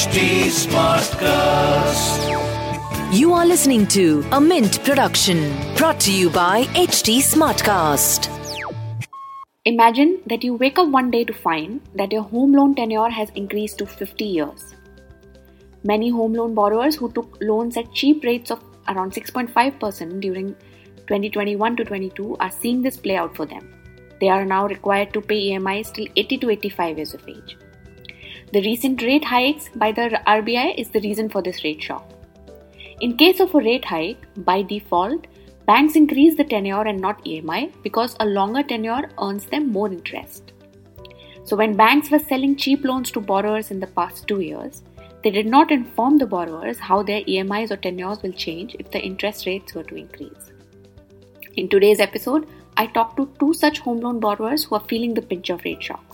HT Smartcast. You are listening to a Mint production brought to you by HT Smartcast. Imagine that you wake up one day to find that your home loan tenure has increased to 50 years. Many home loan borrowers who took loans at cheap rates of around 6.5% during 2021 to 22 are seeing this play out for them. They are now required to pay EMIs till 80 to 85 years of age. The recent rate hikes by the RBI is the reason for this rate shock. In case of a rate hike, by default, banks increase the tenure and not EMI because a longer tenure earns them more interest. So, when banks were selling cheap loans to borrowers in the past two years, they did not inform the borrowers how their EMIs or tenures will change if the interest rates were to increase. In today's episode, I talked to two such home loan borrowers who are feeling the pinch of rate shocks.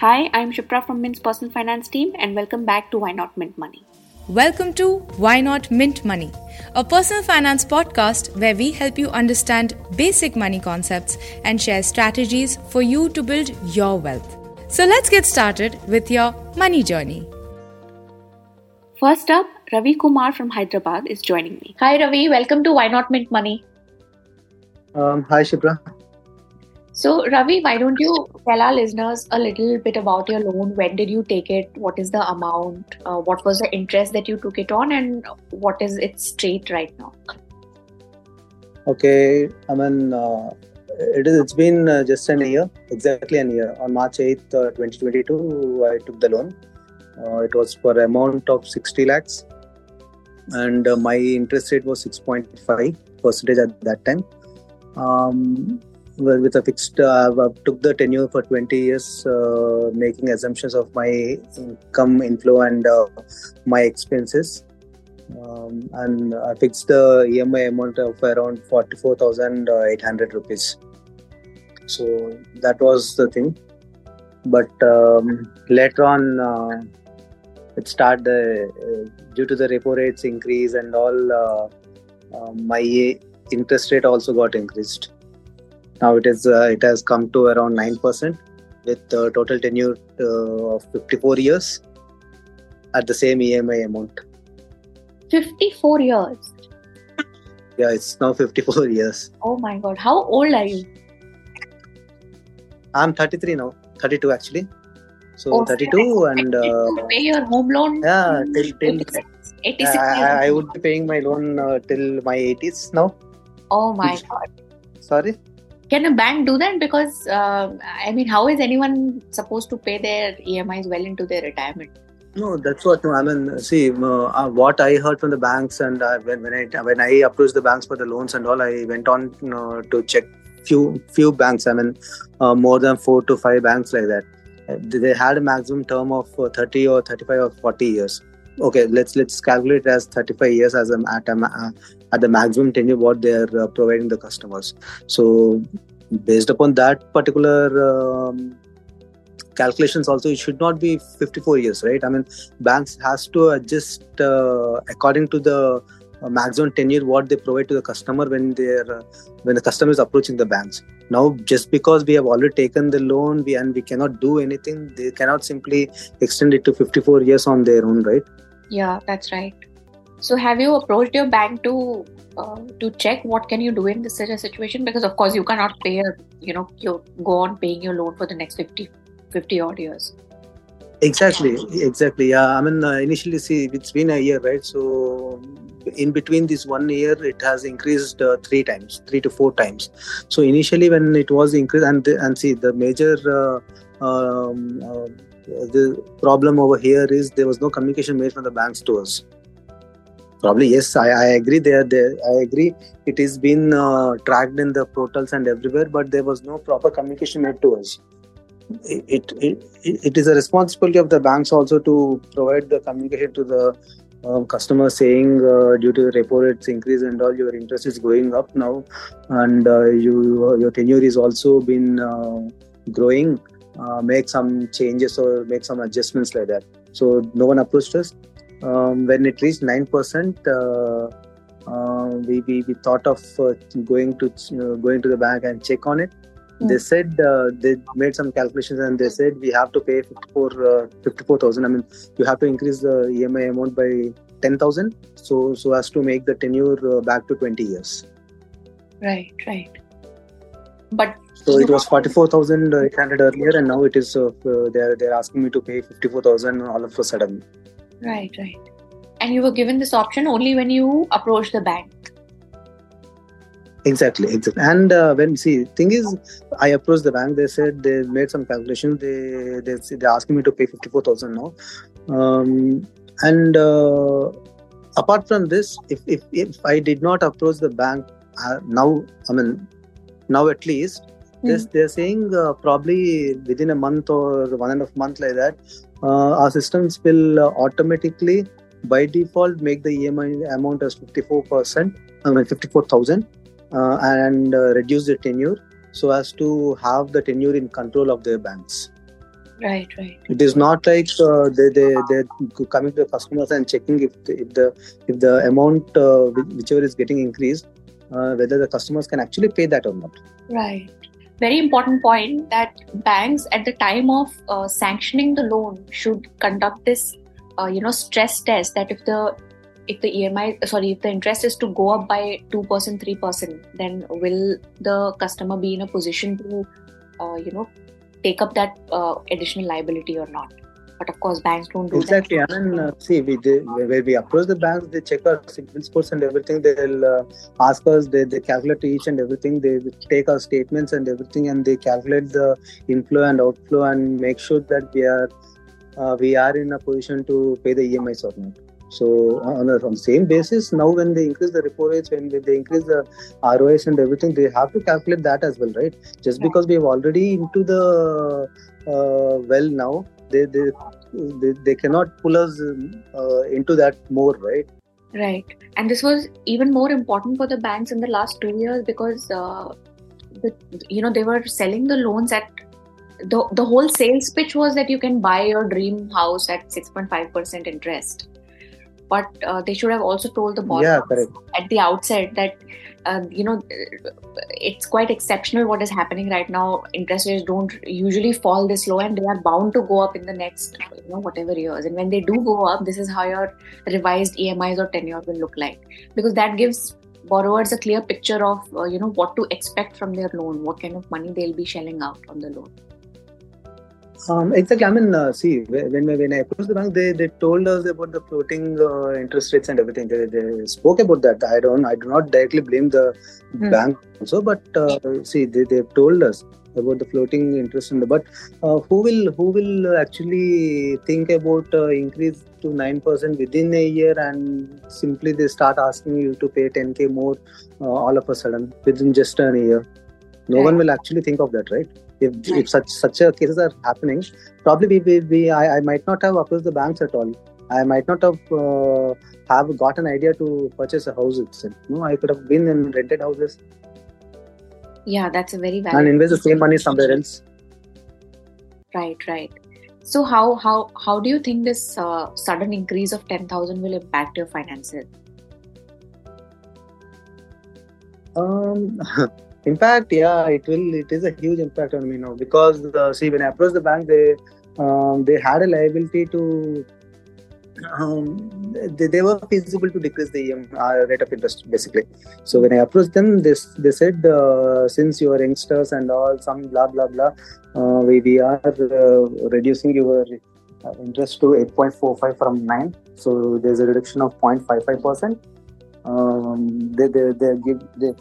Hi, I'm Shipra from Mint's personal finance team, and welcome back to Why Not Mint Money. Welcome to Why Not Mint Money, a personal finance podcast where we help you understand basic money concepts and share strategies for you to build your wealth. So let's get started with your money journey. First up, Ravi Kumar from Hyderabad is joining me. Hi, Ravi. Welcome to Why Not Mint Money. Um, hi, Shipra. So, Ravi, why don't you tell our listeners a little bit about your loan? When did you take it? What is the amount? Uh, what was the interest that you took it on? And what is its rate right now? Okay, I mean, uh, it is, it's been uh, just an year, exactly an year. On March 8th, uh, 2022, I took the loan. Uh, it was for amount of 60 lakhs. And uh, my interest rate was 6.5 percentage at that time. Um, with a fixed uh, I took the tenure for 20 years uh, making assumptions of my income inflow and uh, my expenses. Um, and I fixed the EMI amount of around 44,800 rupees. So that was the thing. But um, later on uh, it started uh, due to the repo rates increase and all uh, my interest rate also got increased now it is uh, it has come to around nine percent with a total tenure uh, of 54 years at the same EMI amount. 54 years. Yeah, it's now 54 years. Oh my god, how old are you? I'm 33 now, 32 actually. So oh, 32 and uh, pay your home loan. Yeah, till till 86, I, I, would be paying my loan uh, till my 80s now. Oh my god. Sorry can a bank do that? Because uh, i mean how is anyone supposed to pay their emis well into their retirement? No that's what i mean see uh, uh, what i heard from the banks and uh, when, when i when i approached the banks for the loans and all i went on to check few few banks. I mean uh, more than four to five banks like that. Uh, they had a maximum term of 30 or 35 or 40 years okay let's let's calculate as 35 years as a, at, a, at the maximum tenure what they are uh, providing the customers. So based upon that particular um, calculations also it should not be 54 years right? I mean banks has to adjust uh, according to the uh, maximum tenure what they provide to the customer when they're uh, when the customer is approaching the banks. Now just because we have already taken the loan we, and we cannot do anything they cannot simply extend it to 54 years on their own right yeah, that's right. So, have you approached your bank to uh, to check what can you do in this situation? Because of course you cannot pay, a, you know, you go on paying your loan for the next 50, 50 odd years. Exactly, exactly. Yeah, I mean, uh, initially, see, it's been a year, right? So, in between this one year, it has increased uh, three times, three to four times. So, initially, when it was increased, and and see, the major uh, um, uh, the problem over here is there was no communication made from the banks to us probably yes i, I agree there there i agree. It is been uh, tracked in the portals and everywhere but there was no proper communication made to us. It, it, it, it is a responsibility of the banks also to provide the communication to the uh, customer saying uh, due to the repo rates increase and all your interest is going up now. And uh, you your tenure is also been uh, growing uh, make some changes or make some adjustments like that. So no one approached us. Um, when it reached nine percent, uh, uh, we, we we thought of uh, going to uh, going to the bank and check on it. they said uh, they made some calculations and they said we have to pay 54 uh, 54000 i mean you have to increase the emi amount by 10000 so so as to make the tenure uh, back to 20 years Right, right. But so it was 44800 earlier and now it is uh, uh, they're they're asking me to pay 54000 all of a sudden right, right. And you were given this option only when you approached the bank. Exactly, exactly. And uh, when see, thing is, I approached the bank. They said they made some calculations. They they they're asking me to pay fifty four thousand now. Um, and uh, apart from this, if, if if I did not approach the bank uh, now, I mean, now at least, this they're saying uh, probably within a month or one and a half month like that, uh, our systems will uh, automatically by default make the EMI amount as fifty four percent. I mean fifty four thousand uh, and uh, reduce the tenure so as to have the tenure in control of their banks. Right, right. It is not like uh, they they they're coming to the customers and checking if the, if the if the amount uh, whichever is getting increased uh, whether the customers can actually pay that or not. Right. Very important point that banks at the time of uh, sanctioning the loan should conduct this, uh, you know, stress test that if the if the EMI sorry if the interest is to go up by two percent three percent, then will the customer be in a position to, uh, you know, take up that uh, additional liability or not? But of course, banks don't do Exactly. that. Exactly. mean, uh, see, we did, where we approach the banks, they check our CIBIL scores and everything. They'll uh, ask us, they, they calculate each and everything. They take our statements and everything, and they calculate the inflow and outflow and make sure that we are uh, we are in a position to pay the EMIs or not. So on, a, on the same basis, now when they increase the repo rates, when they increase the ROIs and everything, they have to calculate that as well, right? Just Right. because we have already into the uh, well now, they, they they, they cannot pull us uh, into that more, right? Right. And this was even more important for the banks in the last two years because, uh, the, you know, they were selling the loans at the, the whole sales pitch was that you can buy your dream house at 6.5% interest. But uh, they should have also told the borrowers Yeah, at the outset that, uh, you know, it's quite exceptional what is happening right now. Interest rates don't usually fall this low and they are bound to go up in the next, you know, whatever years. And when they do go up, this is how your revised EMIs or tenure will look like because that gives borrowers a clear picture of uh, you know what to expect from their loan, what kind of money they'll be shelling out on the loan. Um, exactly. I mean, uh, see, when when I approached the bank, they, they told us about the floating uh, interest rates and everything. They, they spoke about that. I don't. I do not directly blame the Hmm. bank also, but uh, see, they they told us about the floating interest and but uh, who will who will actually think about uh, increase to nine percent within a year and simply they start asking you to pay ten k more uh, all of a sudden within just a year. No one will actually think of that, right? If, Right. if such such a cases are happening, probably we, we, we I, I might not have approached the banks at all. I might not have uh, have got an idea to purchase a house itself. No, I could have been in rented houses Yeah, that's a very valid. and invest the same money somewhere else. Right, right. So how how how do you think this uh, sudden increase of ten thousand will impact your finances? Um, impact, yeah, it will. It is a huge impact on me now because uh, see, when I approached the bank, they um, they had a liability to. Um, they, they were feasible to decrease the EM, uh, rate of interest basically. So when I approached them, they, they said uh, since you are youngsters and all some blah blah blah, uh, we, we are uh, reducing your uh, interest to 8.45 from 9. So there's a reduction of 0.55 percent um, they, they, they give they,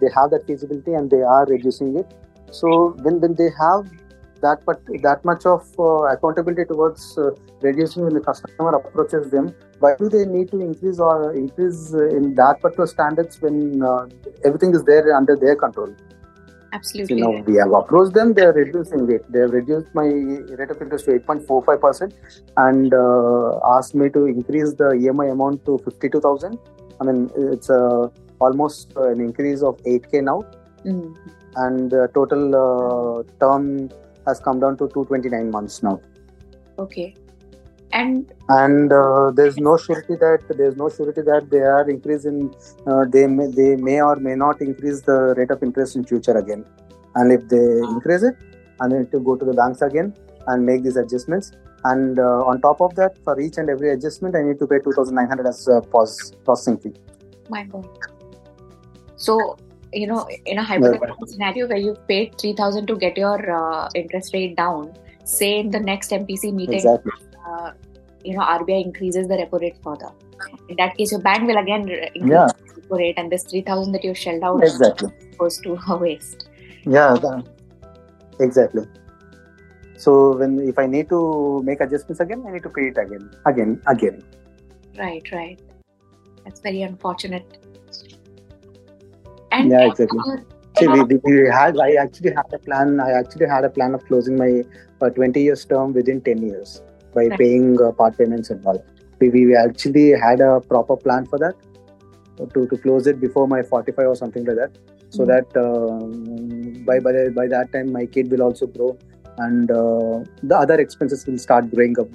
they have that feasibility and they are reducing it so when, when they have that but that much of uh, accountability towards uh, reducing when the customer approaches them why do they need to increase or increase in that particular standards when uh, everything is there under their control Absolutely. See, now we have approached them, they are reducing it. They have reduced my rate of interest to 8.45% and uh, asked me to increase the EMI amount to 52,000. I mean, it's uh, almost uh, an increase of 8K now, Mm. and the total uh, term has come down to 229 months now. Okay. And And uh, there's no surety that there's no surety that they are increasing. Uh, they may they may or may not increase the rate of interest in future again. And if they increase it, I need to go to the banks again and make these adjustments. And uh, on top of that, for each and every adjustment, I need to pay 2,900 as a pos- processing fee. My God. So, you know, in a hypothetical scenario where you've paid 3000 to get your uh, interest rate down, say in the next MPC meeting, Exactly. uh, you know, RBI increases the repo rate further. In that case, your bank will again re- increase Yeah. the repo rate, and this 3000 that you've shelled out Exactly. goes to a waste. Yeah, the- exactly. So when if I need to make adjustments again, I need to pay it again, again, again. Right, right. That's very unfortunate. And Yeah, exactly. uh, See, we, we- we had I actually had a plan. I actually had a plan of closing my uh, 20 years term within 10 years by Right. paying uh, part payments and all. We, we actually had a proper plan for that to, to close it before my 45 or something like that, so Mhm. that um, by by by that time my kid will also grow and uh, the other expenses will start growing up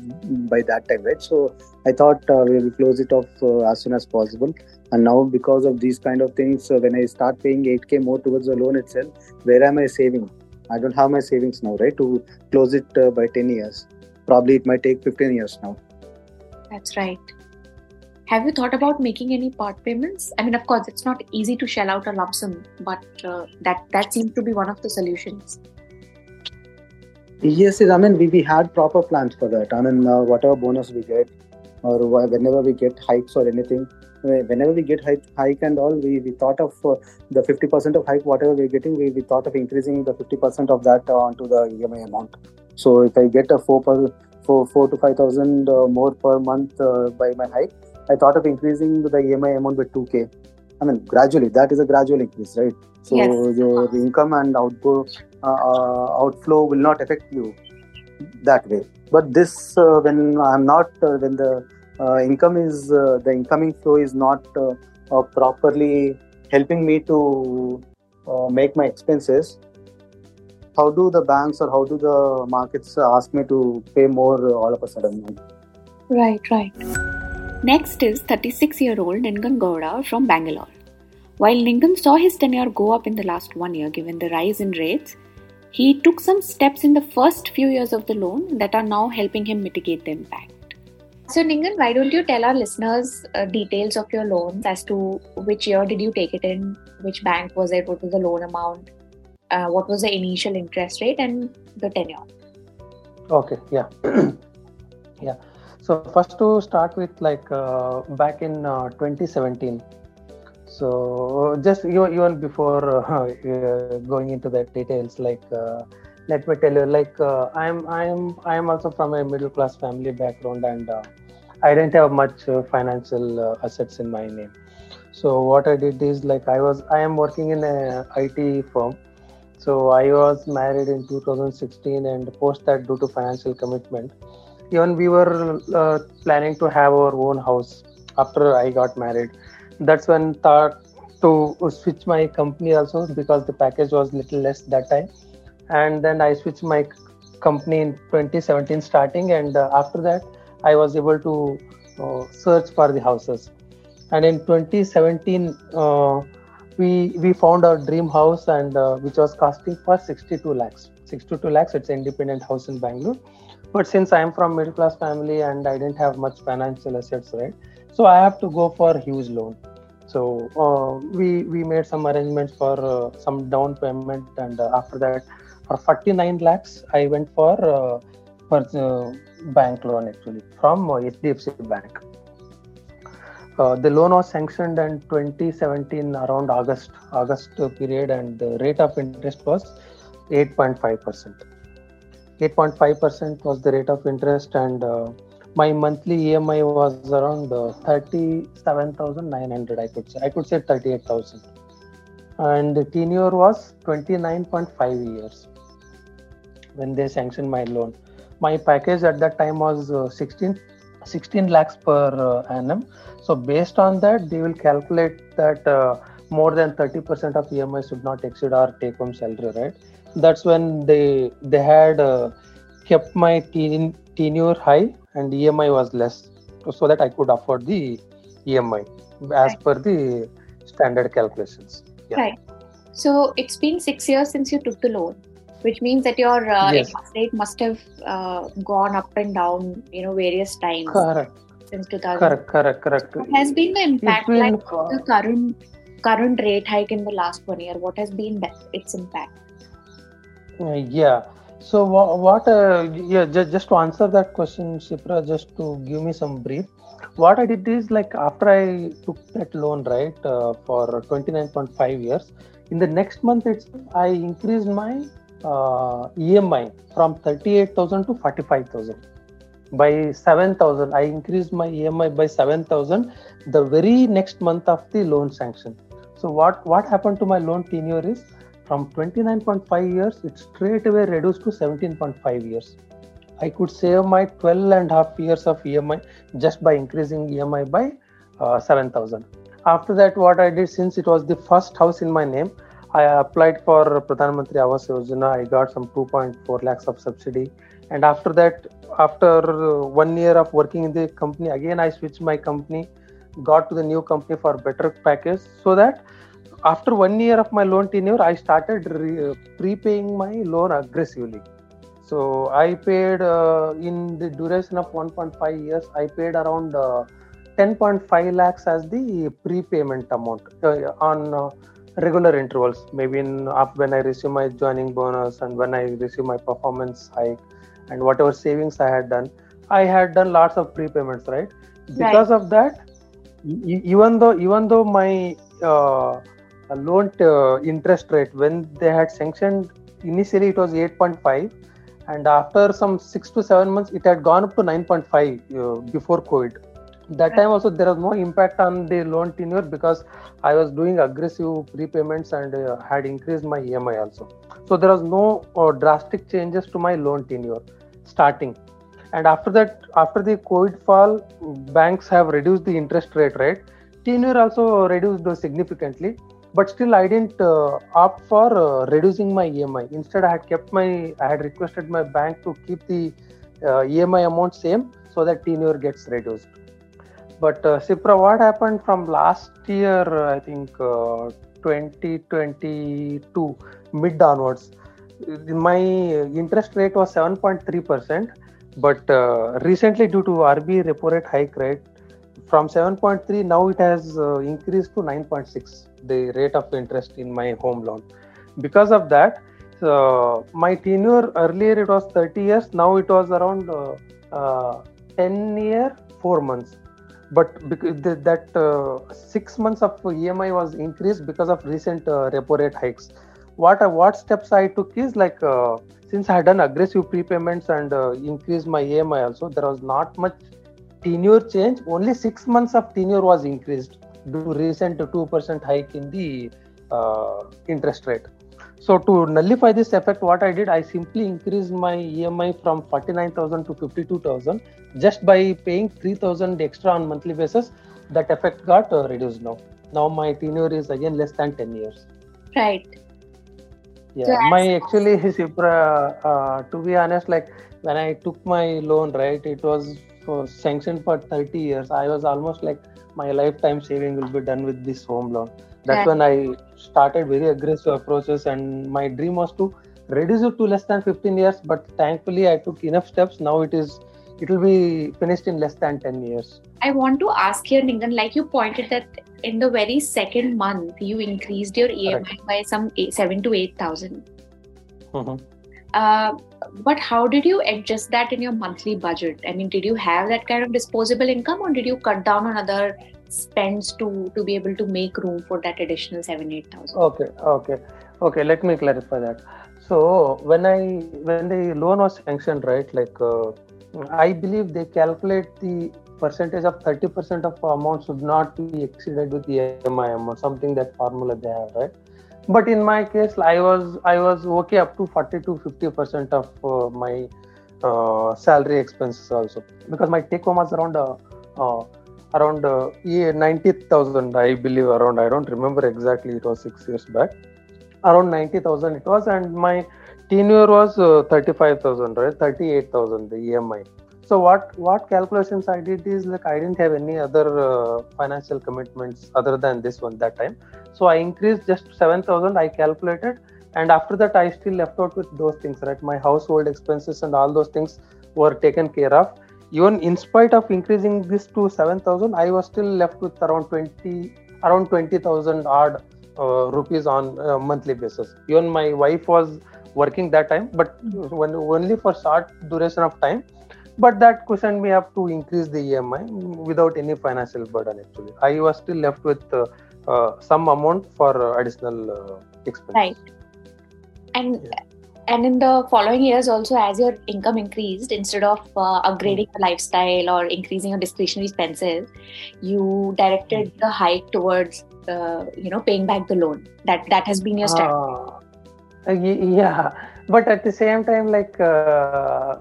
by that time, right? So I thought uh, we will close it off uh, as soon as possible. And now because of these kind of things, uh, when I start paying 8k more towards the loan itself, where am I saving? I don't have my savings now, right? To close it uh, by 10 years. Probably it might take 15 years now. That's right. Have you thought about making any part payments? I mean, of course, it's not easy to shell out a lump sum, but uh, that that seems to be one of the solutions. Yes, I mean, we, we had proper plans for that. I mean, uh, whatever bonus we get, or whenever we get hikes or anything, whenever we get hike, hike and all, we, we thought of uh, the 50% of hike, whatever we're getting, we, we thought of increasing the 50% of that uh, onto the EMI amount. So if I get a 4, per, four, four to 5,000 uh, more per month uh, by my hike, I thought of increasing the EMI amount by 2K. I mean, gradually, that is a gradual increase, right? So Yes. your income and outgo uh, uh, outflow will not affect you that way. But this, uh, when I'm not, uh, when the uh, income is, uh, the incoming flow is not uh, uh, properly helping me to uh, make my expenses, how do the banks or how do the markets ask me to pay more all of a sudden? Right, right. Next is 36 year old Ningan Gowda from Bangalore. While Ningan saw his tenure go up in the last one year given the rise in rates, he took some steps in the first few years of the loan that are now helping him mitigate the impact. So, Ningan, why don't you tell our listeners uh, details of your loans as to which year did you take it in, which bank was it, what was the loan amount, uh, what was the initial interest rate, and the tenure? Okay, yeah, yeah. So first to start with, like uh, back in uh, 2017. So just even before uh, going into the details, like uh, let me tell you, like uh, I'm I'm I'm also from a middle class family background, and uh, I didn't have much uh, financial uh, assets in my name. So what I did is like I was I am working in a IT firm. So I was married in 2016, and post that, due to financial commitment, even we were planning to have our own house after I got married. That's when thought to switch my company also because the package was little less that time, and then I switched my company in 2017 starting, and uh, after that I was able to uh, search for the houses, and in 2017. Uh, we we found our dream house and uh, which was costing for 62 lakhs. 62 lakhs it's an independent house in bangalore. But since i am from middle class family and i didn't have much financial assets right? So i have to go for huge loan so uh, we we made some arrangements for uh, some down payment and uh, after that for 49 lakhs i went for uh, for uh, bank loan actually from uh, hdfc bank uh, the loan was sanctioned in 2017 around August August period, and the rate of interest was 8.5 percent. 8.5 percent was the rate of interest, and uh, my monthly EMI was around uh, 37,900. I could say I could say 38,000, and the tenure was 29.5 years when they sanctioned my loan. My package at that time was uh, 16 16 lakhs per uh, annum so based on that they will calculate that uh, more than 30% of emi should not exceed our take home salary right that's when they they had uh, kept my ten, tenure high and emi was less so that i could afford the emi as Right. per the standard calculations yeah. Right. So it's been six years since you took the loan, which means that your uh, Yes. interest rate must have uh, gone up and down, you know, various times Correct, since 2000. correct, correct, correct. What has been the impact been, like uh, the current current rate hike in the last one year? What has been that, its impact? Uh, yeah. So what? uh, yeah, just, just to answer that question, Shipra, just to give me some brief. What I did is like after I took that loan, right, uh, for 29.5 years. In the next month, it's I increased my uh, EMI from 38,000 to 45,000. By 7,000, I increased my EMI by 7,000 the very next month of the loan sanction. So what what happened to my loan tenure is from 29.5 years it straight away reduced to 17.5 years. I could save my 12 and a half years of emi just by increasing emi by uh, 7000 after that what i did since it was the first house in my name i applied for pradhan mantri awas yojana. I got some 2.4 lakhs of subsidy. And after that after one year of working in the company again i switched my company got to the new company for better package so that after one year of my loan tenure, I started re- prepaying my loan aggressively. So I paid uh, in the duration of 1.5 years, I paid around uh, 10.5 lakhs as the prepayment amount uh, on uh, regular intervals. Maybe in when I receive my joining bonus and when I receive my performance hike and whatever savings I had done, I had done lots of prepayments, right? Because of that, even though even though my uh, loan uh, interest rate when they had sanctioned initially it was 8.5 and after some 6 to 7 months it had gone up to 9.5 uh, before covid. That time also there was no impact on the loan tenure because i was doing aggressive prepayments and uh, had increased my emi also. So there was no uh, drastic changes to my loan tenure starting. And after that after the covid fall banks have reduced the interest rate right? Tenure also reduced significantly but still i didn't uh, opt for uh, reducing my emi instead i had kept my i had requested my bank to keep the uh, emi amount same so that tenure gets reduced but uh, Sipra, what happened from last year? I think uh, 2022 mid onwards. My interest rate was 7.3 percent, but uh, recently due to RBI repo rate hike, right, from 7.3 now it has uh, increased to 9.6 the rate of interest in my home loan. Because of that, uh, my tenure earlier it was 30 years, now it was around uh, uh, 10 year 4 months but because the, that uh, six months of EMI was increased because of recent uh, repo rate hikes. What what steps I took is like since I had done aggressive prepayments and increased my EMI also, there was not much tenure change. Only six months of tenure was increased due to recent two percent hike in the uh, interest rate. So to nullify this effect, what I did, I simply increased my EMI from 49,000 to 52,000 just by paying 3,000 extra on monthly basis. That effect got uh, reduced now. Now my tenure is again less than 10 years. Right. Yeah, So my as- actually Sipra, uh, to be honest, like when I took my loan, right, it was for sanctioned for 30 years. I was almost like my lifetime saving will be done with this home loan. That's when I started very aggressive approaches, and my dream was to reduce it to less than 15 years. But thankfully, I took enough steps. Now it is, it will be finished in less than 10 years. I want to ask here, Ningan, like you pointed that in the very second month you increased your EMI by some eight, seven to eight thousand. Mm-hmm. Uh, but how did you adjust that in your monthly budget? I mean, did you have that kind of disposable income, or did you cut down on other spends to to be able to make room for that additional seven eight thousand? Okay, okay, okay. Let me clarify that. So when I when the loan was sanctioned, right? Like uh, I believe they calculate the percentage of thirty percent of amount should not be exceeded with the EMI amount, something that formula they have, right? But in my case, I was I was okay up to forty to fifty percent of uh, my uh, salary expenses also. Because my take home was around uh, uh, around uh, yeah, 90,000 I believe around I don't remember exactly it was 6 years back. Around 90,000 it was and my tenure was uh, 35,000 right? 38,000 the EMI so what what calculations I did is like I didn't have any other uh, financial commitments other than this one that time. So I increased just seven thousand. I calculated, and after that I still left out with those things. Right, my household expenses and all those things were taken care of. Even in spite of increasing this to seven thousand, I was still left with around twenty around twenty thousand odd uh, rupees on a monthly basis. Even my wife was working that time, but when, only for short duration of time but that cushioned me up to increase the EMI without any financial burden. Actually, I was still left with uh, uh, some amount for uh, additional uh, expense. Right, and yeah. and in the following years also, as your income increased, instead of uh, upgrading mm. your lifestyle or increasing your discretionary expenses, you directed mm. the hike towards you know paying back the loan. That that has been your strategy. Uh, yeah but at the same time like uh,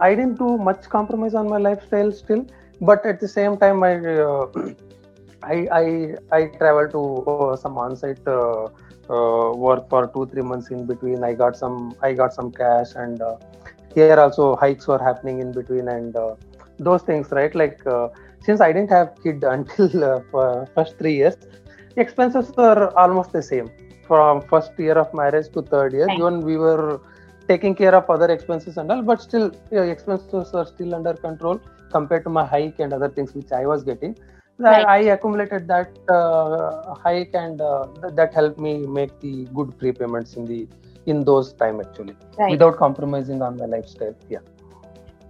i didn't do much compromise on my lifestyle still but at the same time i uh, I, I i traveled to uh, some on-site uh, uh, work for two three months in between. I got some i got some cash and here also hikes were happening in between and those things right? Like since i didn't have kid until first three years the expenses were almost the same. From first year of marriage to third year right. even we were taking care of other expenses and all but still you know, expenses were still under control compared to my hike and other things which i was getting right. I, I, accumulated that uh, hike and uh, that helped me make the good prepayments in the in those time actually right. without compromising on my lifestyle yeah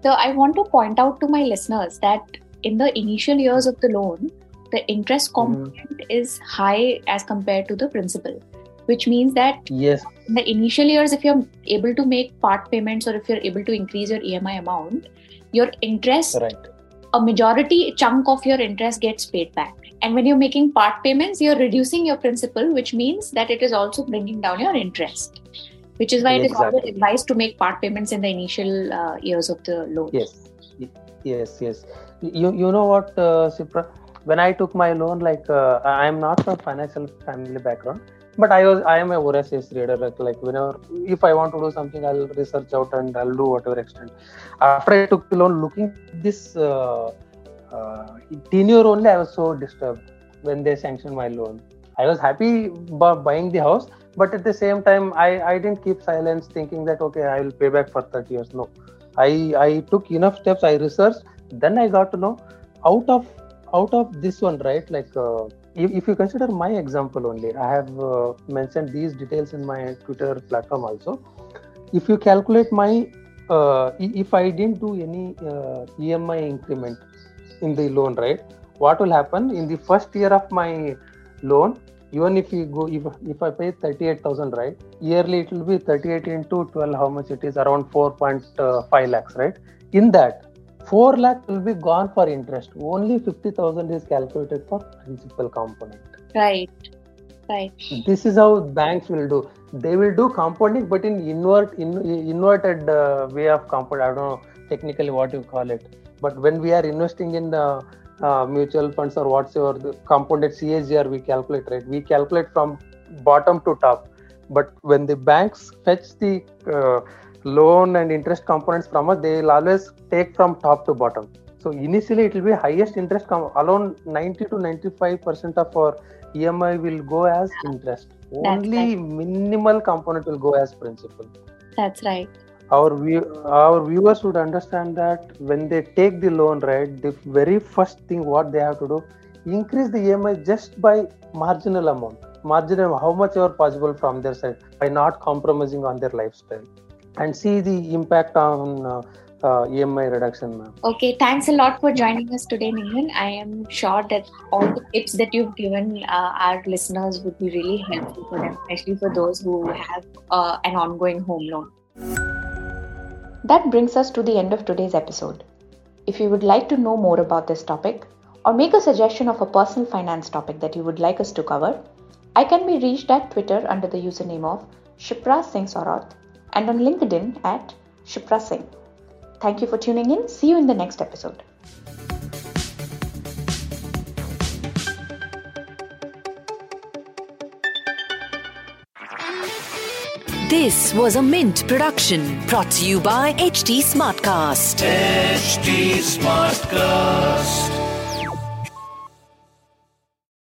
so i want to point out to my listeners that in the initial years of the loan the interest mm-hmm. component mm. is high as compared to the principal which means that yes in the initial years if you're able to make part payments or if you're able to increase your emi amount your interest right. A majority chunk of your interest gets paid back. And when you're making part payments you're reducing your principal which means that it is also bringing down your interest which is why it exactly. is always advised to make part payments in the initial uh, years of the loan. Yes. Yes yes. You you know what uh, Sipra when I took my loan, like uh, I am not from financial family background, but i was i am a voracious reader like, like whenever if i want to do something i'll research out and i'll do whatever extent. After i took the loan looking this uh, uh, tenure only i was so disturbed when they sanctioned my loan. I was happy buying the house but at the same time i i didn't keep silence thinking that okay i will pay back for 30 years. No. I i took enough steps i researched then i got to know out of out of this one right like uh, if, if you consider my example only, I have uh, mentioned these details in my Twitter platform also. If you calculate my, uh, if I didn't do any uh, EMI increment in the loan, right? What will happen in the first year of my loan? Even if you go, if, if I pay 38,000, right? Yearly it will be 38 into 12, how much it is? Around 4.5 lakhs, right? In that, 4 lakh will be gone for interest. Only 50,000 is calculated for principal component. Right. Right. This is how banks will do. They will do compounding, but in invert in, inverted uh, way of compound. I don't know technically what you call it. But when we are investing in the uh, mutual funds or whatsoever, the compounded CAGR we calculate, right? We calculate from bottom to top. But when the banks fetch the uh, loan and interest components from us, they will always take from top to bottom. So initially it will be highest interest com- around 90 to 95 percent of our EMI will go as interest. Only right. minimal component will go as principal. That's right. Our view, our viewers should understand that when they take the loan, right, the very first thing what they have to do, increase the EMI just by marginal amount, marginal how much ever possible from their side by not compromising on their lifestyle and see the impact on uh, uh, EMI reduction, ma'am. Okay, thanks a lot for joining us today, Ningan. I am sure that all the tips that you've given uh, our listeners would be really helpful for them, especially for those who have uh, an ongoing home loan. That brings us to the end of today's episode. If you would like to know more about this topic or make a suggestion of a personal finance topic that you would like us to cover, I can be reached at Twitter under the username of Shipra Singh Saurath and on LinkedIn at Shipra Singh. Thank you for tuning in. See you in the next episode. This was a Mint production brought to you by HT Smartcast. HT Smartcast.